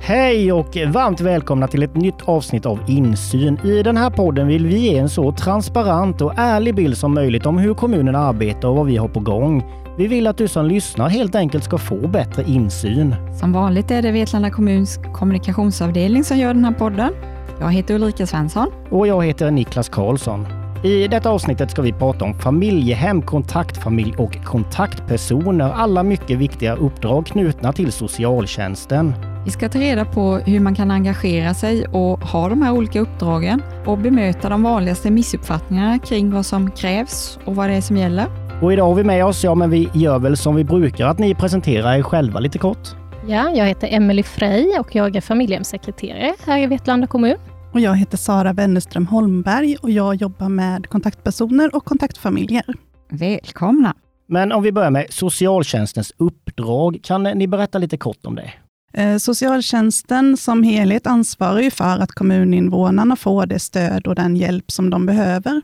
Hej och varmt välkomna till ett nytt avsnitt av Insyn. I den här podden vill vi ge en så transparent och ärlig bild som möjligt om hur kommunen arbetar och vad vi har på gång. Vi vill att du som lyssnar helt enkelt ska få bättre insyn. Som vanligt är det Vetlanda kommuns kommunikationsavdelning som gör den här podden. Jag heter Ulrika Svensson. Och jag heter Niklas Karlsson. I detta avsnittet ska vi prata om familjehem, kontaktfamilj och kontaktpersoner. Alla mycket viktiga uppdrag knutna till socialtjänsten. Vi ska ta reda på hur man kan engagera sig och ha de här olika uppdragen och bemöta de vanligaste missuppfattningarna kring vad som krävs och vad det är som gäller. Och idag har vi med oss, ja men vi gör väl som vi brukar, att ni presenterar er själva lite kort. Ja, jag heter Emelie Frey och jag är familjehemssekreterare här i Vetlanda kommun. Och jag heter Sara Wennerström Holmberg och jag jobbar med kontaktpersoner och kontaktfamiljer. Välkomna! Men om vi börjar med socialtjänstens uppdrag. Kan ni berätta lite kort om det? Eh, socialtjänsten som helhet ansvarar ju för att kommuninvånarna får det stöd och den hjälp som de behöver,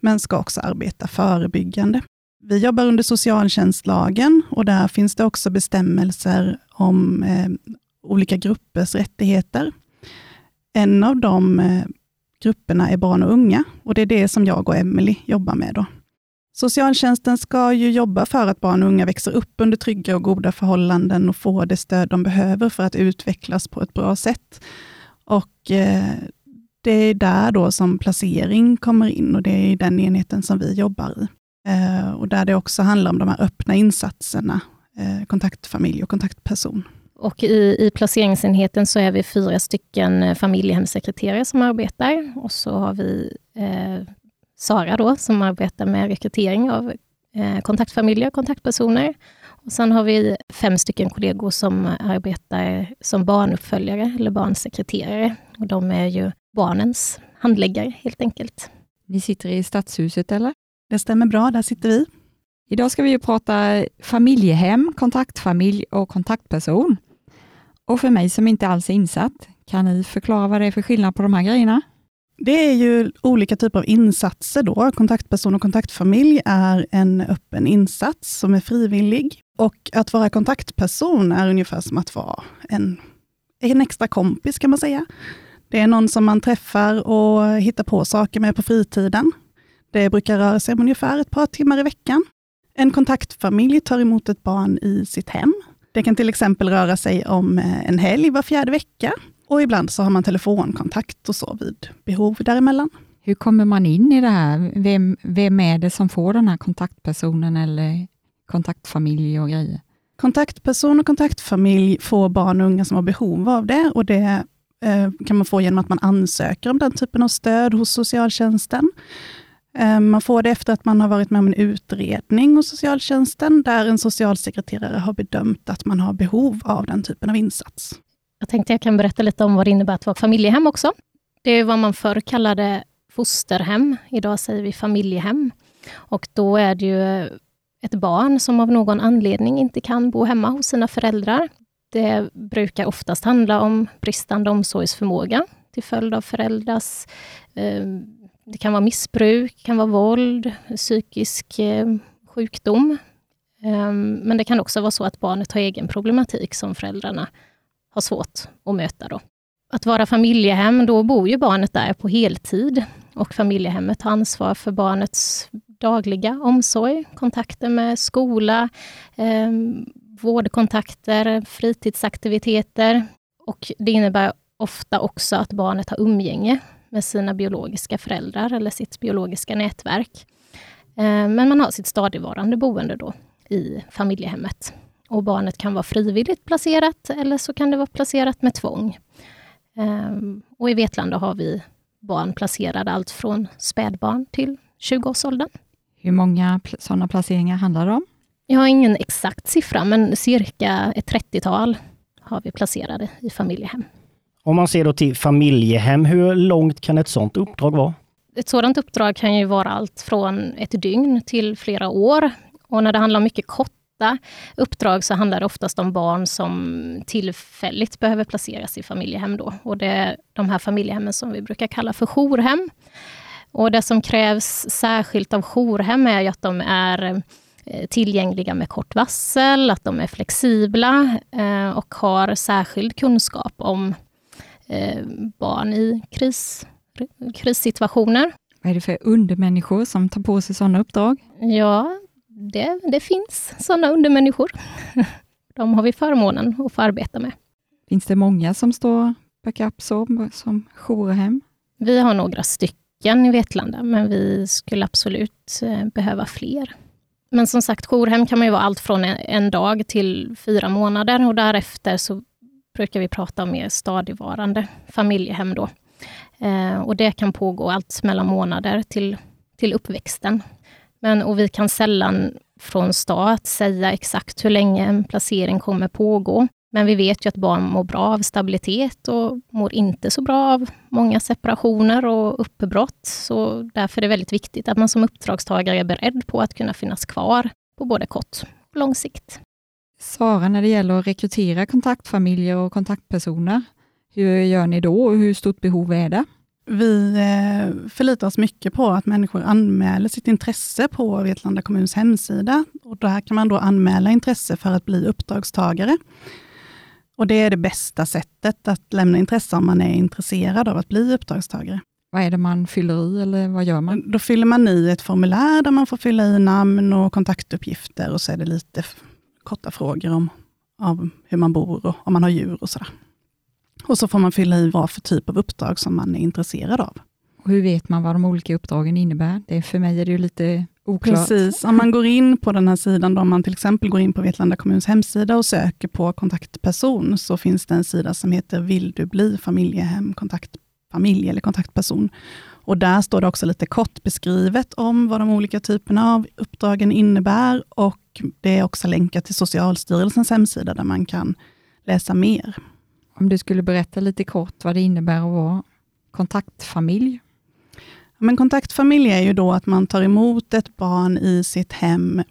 men ska också arbeta förebyggande. Vi jobbar under socialtjänstlagen och där finns det också bestämmelser om eh, olika gruppers rättigheter. En av de eh, grupperna är barn och unga och det är det som jag och Emily jobbar med. Då. Socialtjänsten ska ju jobba för att barn och unga växer upp under trygga och goda förhållanden och får det stöd de behöver för att utvecklas på ett bra sätt. Och eh, Det är där då som placering kommer in och det är den enheten som vi jobbar i. Eh, och där det också handlar om de här öppna insatserna, eh, kontaktfamilj och kontaktperson. Och i, i placeringsenheten så är vi fyra stycken familjehemsekreterare, familjehemssekreterare som arbetar och så har vi eh, Sara då, som arbetar med rekrytering av eh, kontaktfamiljer och kontaktpersoner. Och sen har vi fem stycken kollegor som arbetar som barnuppföljare eller barnsekreterare. Och de är ju barnens handläggare helt enkelt. Ni sitter i Stadshuset eller? Det stämmer bra, där sitter vi. Idag ska vi ju prata familjehem, kontaktfamilj och kontaktperson. Och för mig som inte alls är insatt, kan ni förklara vad det är för skillnad på de här grejerna? Det är ju olika typer av insatser då. Kontaktperson och kontaktfamilj är en öppen insats som är frivillig. Och att vara kontaktperson är ungefär som att vara en, en extra kompis kan man säga. Det är någon som man träffar och hittar på saker med på fritiden. Det brukar röra sig om ungefär ett par timmar i veckan. En kontaktfamilj tar emot ett barn i sitt hem. Det kan till exempel röra sig om eh, en helg var fjärde vecka och ibland så har man telefonkontakt och så vid behov däremellan. Hur kommer man in i det här? Vem, vem är det som får den här kontaktpersonen eller kontaktfamilj och grejer? Kontaktperson och kontaktfamilj får barn och unga som har behov av det och det eh, kan man få genom att man ansöker om den typen av stöd hos socialtjänsten. Eh, man får det efter att man har varit med om en utredning hos socialtjänsten, där en socialsekreterare har bedömt att man har behov av den typen av insats. Jag tänkte jag kan berätta lite om vad det innebär att vara familjehem också. Det är vad man förr kallade fosterhem. Idag säger vi familjehem. Och då är det ju ett barn som av någon anledning inte kan bo hemma hos sina föräldrar. Det brukar oftast handla om bristande omsorgsförmåga till följd av föräldrars... Eh, det kan vara missbruk, kan vara våld, psykisk eh, sjukdom. Eh, men det kan också vara så att barnet har egen problematik som föräldrarna har svårt att möta. Då. Att vara familjehem, då bor ju barnet där på heltid och familjehemmet har ansvar för barnets dagliga omsorg, kontakter med skola, eh, vårdkontakter, fritidsaktiviteter. Och det innebär ofta också att barnet har umgänge med sina biologiska föräldrar eller sitt biologiska nätverk. Eh, men man har sitt stadigvarande boende då i familjehemmet. Och barnet kan vara frivilligt placerat eller så kan det vara placerat med tvång. Um, och i Vetlanda har vi barn placerade allt från spädbarn till 20-årsåldern. Hur många pl sådana placeringar handlar det om? Jag har ingen exakt siffra, men cirka ett 30-tal har vi placerade i familjehem. Om man ser då till familjehem, hur långt kan ett sådant uppdrag vara? Ett sådant uppdrag kan ju vara allt från ett dygn till flera år. Och när det handlar om mycket kort flesta uppdrag så handlar det oftast om barn som tillfälligt behöver placeras i familjehem. Då. Och det är de här familjehemmen som vi brukar kalla för jourhem. Och det som krävs särskilt av jourhem är att de är eh, tillgängliga med kort varsel, att de är flexibla eh, och har särskild kunskap om eh, barn i kris, krissituationer. Vad är det för undermänniskor som tar på sig sådana uppdrag? Ja, det, det finns sådana undermänniskor. De har vi förmånen att få arbeta med. Finns det många som står backup som, som jourhem? Vi har några stycken i Vetlanda, men vi skulle absolut eh, behöva fler. Men som sagt, jourhem kan man ju vara allt från en dag till fyra månader och därefter så brukar vi prata om mer stadigvarande familjehem. Då. Eh, och det kan pågå allt mellan månader till, till uppväxten. Men, och vi kan sällan från start säga exakt hur länge en placering kommer pågå. Men vi vet ju att barn mår bra av stabilitet och mår inte så bra av många separationer och uppbrott. Så därför är det väldigt viktigt att man som uppdragstagare är beredd på att kunna finnas kvar på både kort och lång sikt. Sara, när det gäller att rekrytera kontaktfamiljer och kontaktpersoner, hur gör ni då och hur stort behov är det? Vi eh, förlitar oss mycket på att människor anmäler sitt intresse på Vetlanda kommuns hemsida. Och där kan man då anmäla intresse för att bli uppdragstagare. Och Det är det bästa sättet att lämna intresse om man är intresserad av att bli uppdragstagare. Vad är det man fyller i eller vad gör man? Då fyller man i ett formulär där man får fylla i namn och kontaktuppgifter och så är det lite korta frågor om, om hur man bor och om man har djur och sådär. Och så får man fylla i vad för typ av uppdrag som man är intresserad av. Och hur vet man vad de olika uppdragen innebär? Det, för mig är det ju lite oklart. Precis, om man går in på den här sidan, då, om man till exempel går in på Vetlanda kommuns hemsida och söker på kontaktperson, så finns det en sida som heter Vill du bli familjehem, kontaktfamilj eller kontaktperson. Och där står det också lite kort beskrivet om vad de olika typerna av uppdragen innebär och det är också länkat till Socialstyrelsens hemsida där man kan läsa mer. Om du skulle berätta lite kort vad det innebär att vara kontaktfamilj? Men kontaktfamilj är ju då att man tar emot ett barn i sitt hem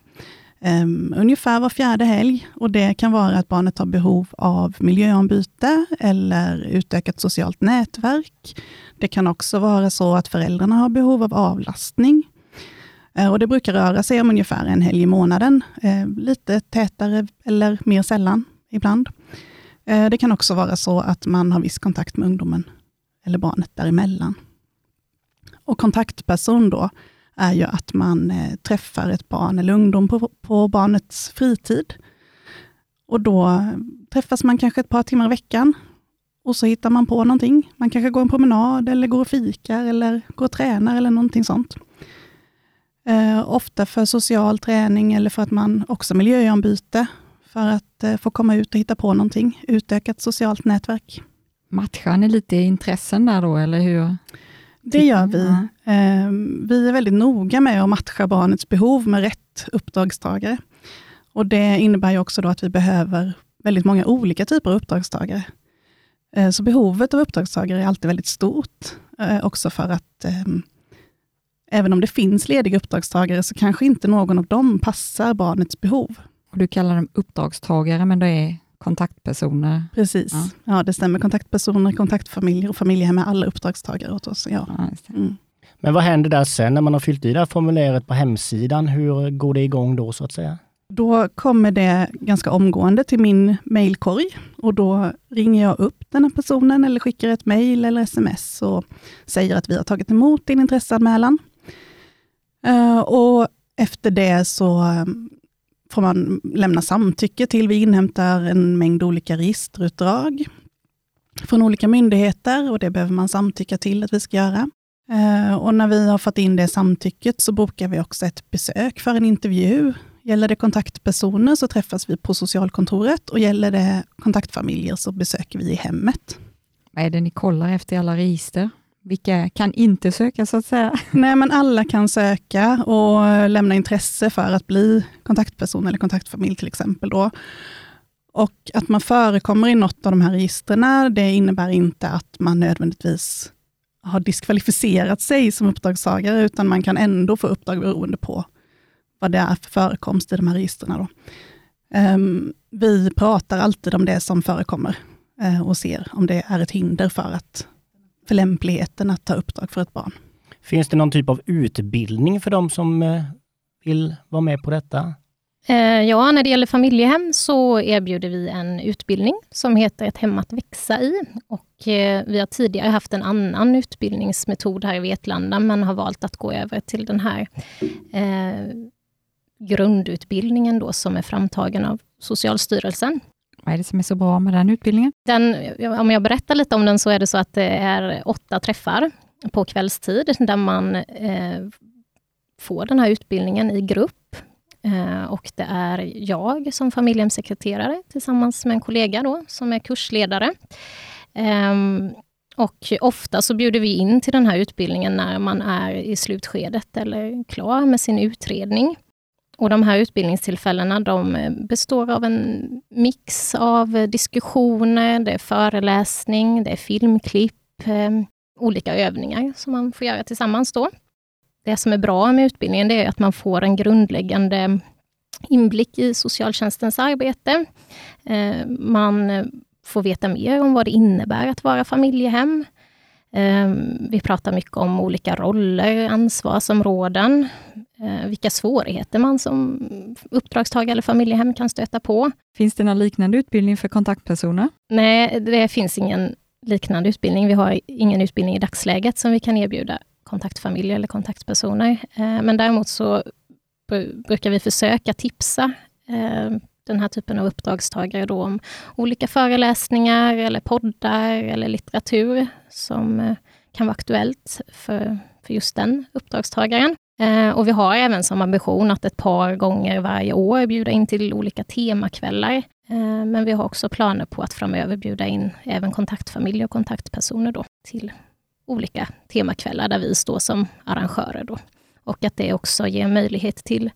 um, ungefär var fjärde helg. Och Det kan vara att barnet har behov av miljöombyte eller utökat socialt nätverk. Det kan också vara så att föräldrarna har behov av avlastning. Eh, och Det brukar röra sig om ungefär en helg i månaden. Eh, lite tätare eller mer sällan ibland. Eh, det kan också vara så att man har viss kontakt med ungdomen eller barnet däremellan. Och kontaktperson då är ju att man eh, träffar ett barn eller ungdom på, på barnets fritid. Och då träffas man kanske ett par timmar i veckan och så hittar man på någonting. Man kanske går en promenad eller går och fikar eller går och tränar eller någonting sånt. Eh, ofta för social träning eller för att man också miljöombyte för att eh, få komma ut och hitta på någonting. Utökat socialt nätverk. Matchar ni lite intressen där då, eller hur? Det gör vi. Mm. Vi är väldigt noga med att matcha barnets behov med rätt uppdragstagare. Och Det innebär också då att vi behöver väldigt många olika typer av uppdragstagare. Eh, så behovet av uppdragstagare är alltid väldigt stort. Eh, också för att ehm, även om det finns lediga uppdragstagare, så kanske inte någon av dem passar barnets behov. Och du kallar dem uppdragstagare, men det är kontaktpersoner. Precis, ja. ja. det stämmer. Kontaktpersoner, kontaktfamiljer och familjehem är alla uppdragstagare åt oss. Ja. ja mm. Men vad händer där sen när man har fyllt i det här formuläret på hemsidan? Hur går det igång då så att säga? Då kommer det ganska omgående till min mailkorg och då ringer jag upp den här personen eller skickar ett mail eller sms och säger att vi har tagit emot din intresseanmälan. Uh, och efter det så får man lämna samtycke till. Vi inhämtar en mängd olika registerutdrag från olika myndigheter och det behöver man samtycka till att vi ska göra. Eh, och när vi har fått in det samtycket så bokar vi också ett besök för en intervju. Gäller det kontaktpersoner så träffas vi på socialkontoret och gäller det kontaktfamiljer så besöker vi i hemmet. Vad är det ni kollar efter i alla register? Vilka kan inte söka så att säga? Nej, men alla kan söka och lämna intresse för att bli kontaktperson eller kontaktfamilj till exempel. Då. Och att man förekommer i något av de här registren, det innebär inte att man nödvändigtvis har diskvalificerat sig som uppdragstagare, utan man kan ändå få uppdrag beroende på vad det är för förekomst i de här registren. Då. Um, vi pratar alltid om det som förekommer uh, och ser om det är ett hinder för att för lämpligheten att ta uppdrag för ett barn. Finns det någon typ av utbildning för de som eh, vill vara med på detta? Eh, ja, när det gäller familjehem så erbjuder vi en utbildning som heter Ett hem att växa i. Och eh, vi har tidigare haft en annan utbildningsmetod här i Vetlanda, men har valt att gå över till den här eh, grundutbildningen då, som är framtagen av Socialstyrelsen. Vad är det som är så bra med den utbildningen? Den, om jag berättar lite om den så är det så att det är åtta träffar på kvällstid där man eh, får den här utbildningen i grupp. Eh, och det är jag som familjehemssekreterare tillsammans med en kollega då, som är kursledare. Eh, och ofta så bjuder vi in till den här utbildningen när man är i slutskedet eller klar med sin utredning. Och de här utbildningstillfällena de eh, består av en mix av eh, diskussioner, det är föreläsning, det är filmklipp, eh, olika övningar som man får göra tillsammans då. Det som är bra med utbildningen det är att man får en grundläggande inblick i socialtjänstens arbete. Eh, man eh, får veta mer om vad det innebär att vara familjehem. Eh, vi pratar mycket om olika roller, ansvarsområden, eh, vilka svårigheter man som uppdragstagare eller familjehem kan stöta på. Finns det någon liknande utbildning för kontaktpersoner? Nej, det finns ingen liknande utbildning. Vi har ingen utbildning i dagsläget som vi kan erbjuda kontaktfamiljer eller kontaktpersoner. Eh, men däremot så brukar vi försöka tipsa eh, den här typen av uppdragstagare då om olika föreläsningar eller poddar eller litteratur som eh, kan vara aktuellt för, för just den uppdragstagaren. Eh, och vi har även som ambition att ett par gånger varje år bjuda in till olika temakvällar. Eh, men vi har också planer på att framöver bjuda in även kontaktfamiljer och kontaktpersoner då till olika temakvällar där vi står som arrangörer. Då. Och att det också ger möjlighet till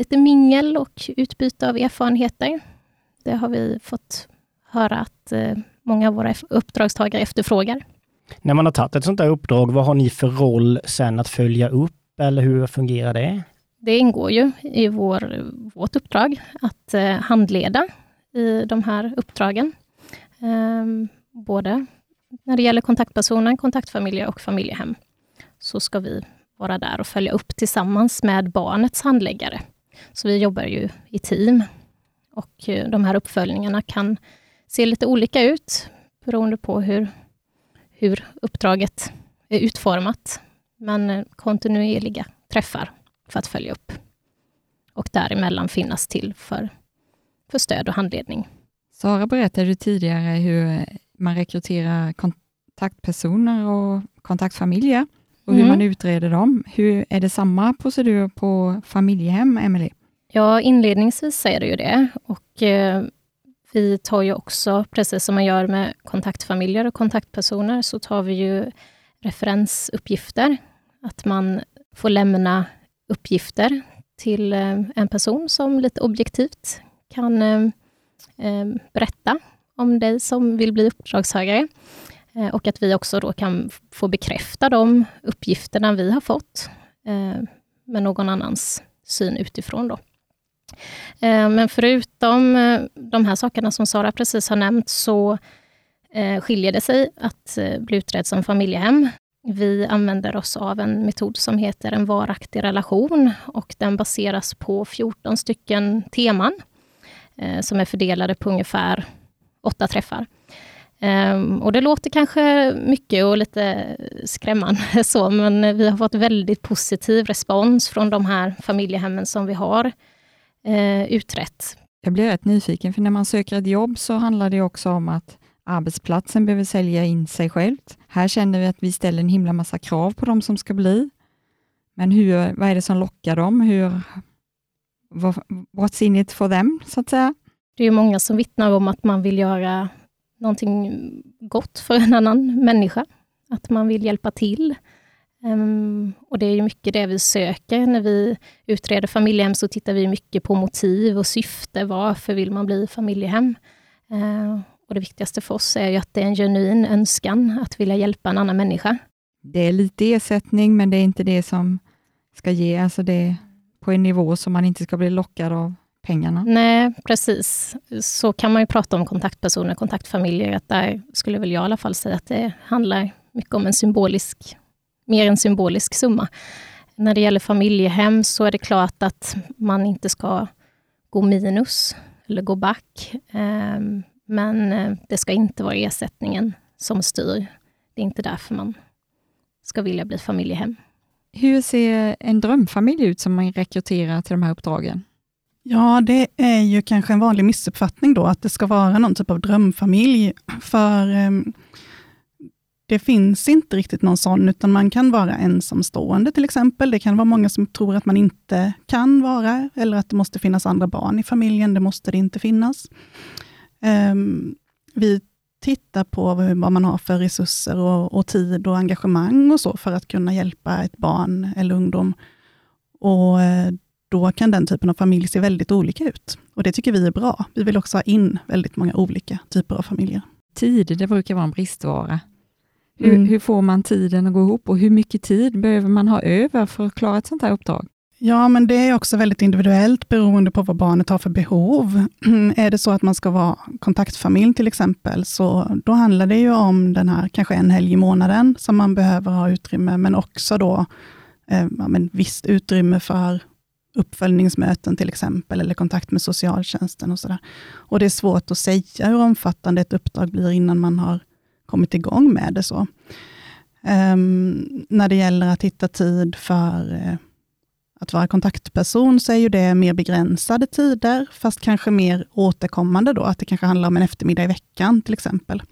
lite mingel och utbyte av erfarenheter. Det har vi fått höra att eh, många av våra uppdragstagare efterfrågar. När man har tagit ett sånt där uppdrag, vad har ni för roll sen att följa upp eller hur fungerar det? Det ingår ju i vår, vårt uppdrag att eh, handleda i de här uppdragen. Um, både när det gäller kontaktpersoner, kontaktfamiljer och familjehem, så ska vi vara där och följa upp tillsammans med barnets handläggare. Så vi jobbar ju i team. Och eh, de här uppföljningarna kan se lite olika ut beroende på hur, hur uppdraget är utformat. Men eh, kontinuerliga träffar för att följa upp. Och däremellan finnas till för, för stöd och handledning. Sara berättade tidigare hur man rekryterar kontaktpersoner och kontaktfamiljer och hur mm. man utreder dem. Hur Är det samma procedur på familjehem, Emelie? Ja, inledningsvis är det ju det. Och eh, vi tar ju också, precis som man gör med kontaktfamiljer och kontaktpersoner, så tar vi ju referensuppgifter. Att man får lämna uppgifter till eh, en person som lite objektivt kan eh, eh berätta om dig som vill bli uppdragstagare. Eh, och att vi också då kan få bekräfta de uppgifterna vi har fått eh, med någon annans syn utifrån. Då. Eh, men förutom de här sakerna som Sara precis har nämnt, så skiljer det sig att bli utredd som familjehem. Vi använder oss av en metod som heter en varaktig relation och den baseras på 14 stycken teman som är fördelade på ungefär åtta träffar. Um, och det låter kanske mycket och lite skrämmande så, men vi har fått väldigt positiv respons från de här familjehemmen som vi har uh, utrett. Jag blir rätt nyfiken, för när man söker ett jobb så handlar det också om att arbetsplatsen behöver sälja in sig självt. Här känner vi att vi ställer en himla massa krav på dem som ska bli. Men hur, vad är det som lockar dem? Hur, what's in it for them, så att säga? Det är många som vittnar om att man vill göra någonting gott för en annan människa. Att man vill hjälpa till. Um, och Det är ju mycket det vi söker. När vi utreder familjehem så tittar vi mycket på motiv och syfte. Varför vill man bli familjehem? Uh, och Det viktigaste för oss är ju att det är en genuin önskan att vilja hjälpa en annan människa. Det är lite ersättning, men det är inte det som ska ge. Alltså det är på en nivå som man inte ska bli lockad av pengarna. Nej, precis. Så kan man ju prata om kontaktpersoner, kontaktfamiljer. Att där skulle väl jag i alla fall säga att det handlar mycket om en symbolisk, mer en symbolisk summa. När det gäller familjehem så är det klart att man inte ska gå minus eller gå back. Ehm, men eh, det ska inte vara ersättningen som styr. Det är inte därför man ska vilja bli familjehem. Hur ser en drömfamilj ut som man rekryterar till de här uppdragen? Ja, det är ju kanske en vanlig missuppfattning då, att det ska vara någon typ av drömfamilj. För ehm, det finns inte riktigt någon sån, utan man kan vara ensamstående till exempel. Det kan vara många som tror att man inte kan vara, eller att det måste finnas andra barn i familjen. Det måste det inte finnas. Ehm, vi tittar på vad man har för resurser och, och, tid och engagemang och så, för att kunna hjälpa ett barn eller ungdom. Och eh, då kan den typen av familj se väldigt olika ut. Och det tycker vi är bra. Vi vill också ha in väldigt många olika typer av familjer. Tid, det brukar vara en bristvara. Hur, mm. hur, får man tiden att gå ihop och hur mycket tid behöver man ha över för att klara ett sånt här uppdrag? Ja, men det är också väldigt individuellt beroende på vad barnet har för behov. är det så att man ska vara kontaktfamilj till exempel, så då handlar det ju om den här kanske en helg i månaden som man behöver ha utrymme, men också då eh, ja, men visst utrymme för uppföljningsmöten till exempel, eller kontakt med socialtjänsten och sådär. Och det är svårt att säga hur omfattande ett uppdrag blir innan man har kommit igång med det. så. Um, när det gäller att hitta tid för uh, att vara kontaktperson, så är ju det mer begränsade tider, fast kanske mer återkommande då, att det kanske handlar om en eftermiddag i veckan till exempel.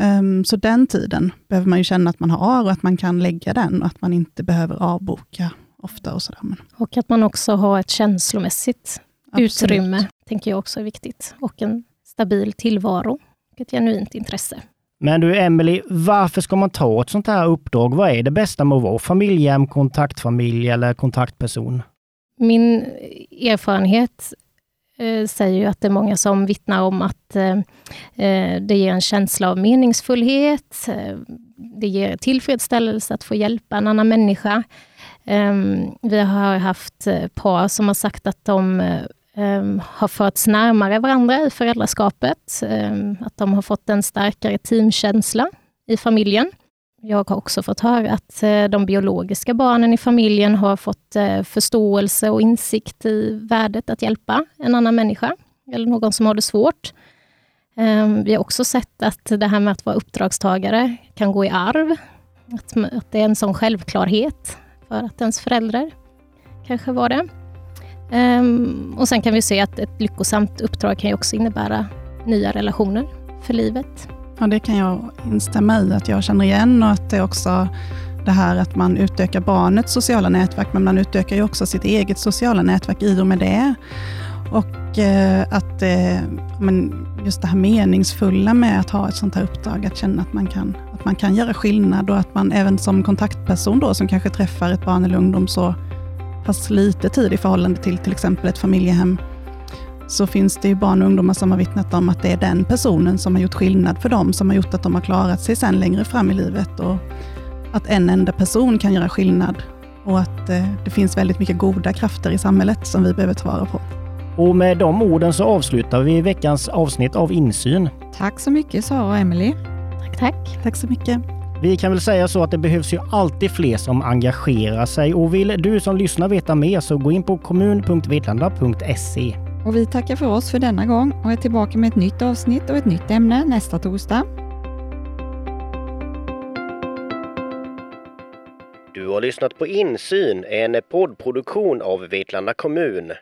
Um, så den tiden behöver man ju känna att man har och att man kan lägga den och att man inte behöver avboka ofta. Och, sådär. och att man också har ett känslomässigt Absolut. utrymme, tänker jag också är viktigt. Och en stabil tillvaro och ett genuint intresse. Men du Emelie, varför ska man ta ett sånt här uppdrag? Vad är det bästa med att vara familjehem, kontaktfamilj eller kontaktperson? Min erfarenhet eh, säger ju att det är många som vittnar om att eh, eh det ger en känsla av meningsfullhet. Eh, det ger tillfredsställelse att få hjälpa en annan människa. Ehm, vi har haft eh, par som har sagt att de eh, ehm, har förts närmare varandra i föräldraskapet. Ehm, att de har fått en starkare teamkänsla i familjen. Jag har också fått höra att eh, de biologiska barnen i familjen har fått förståelse och insikt i värdet att hjälpa en annan människa, eller någon som har det svårt. Vi har också sett att det här med att vara uppdragstagare kan gå i arv. Att det är en sån självklarhet för att ens föräldrar kanske var det. Um, och sen kan vi se att ett lyckosamt uppdrag kan ju också innebära nya relationer för livet. Ja, det kan jag instämma i, att jag känner igen och att det är också det här att man utökar barnets sociala nätverk, men man utökar ju också sitt eget sociala nätverk i och med det. Och eh, att eh, men just det här meningsfulla med att ha ett sånt här uppdrag, att känna att man kan, att man kan göra skillnad och att man även som kontaktperson då, som kanske träffar ett barn eller ungdom så pass lite tid i förhållande till till exempel ett familjehem, så finns det ju barn och ungdomar som har vittnat om att det är den personen som har gjort skillnad för dem, som har gjort att de har klarat sig sen längre fram i livet. Och att en enda person kan göra skillnad och att eh, det finns väldigt mycket goda krafter i samhället som vi behöver ta vara på. Och med de orden så avslutar vi veckans avsnitt av Insyn. Tack så mycket Sara och Emelie. Tack, tack. Tack så mycket. Vi kan väl säga så att det behövs ju alltid fler som engagerar sig och vill du som lyssnar veta mer så gå in på kommun.vetlanda.se. Och vi tackar för oss för denna gång och är tillbaka med ett nytt avsnitt och ett nytt ämne nästa torsdag. Du har lyssnat på Insyn, en poddproduktion av Vetlanda kommun.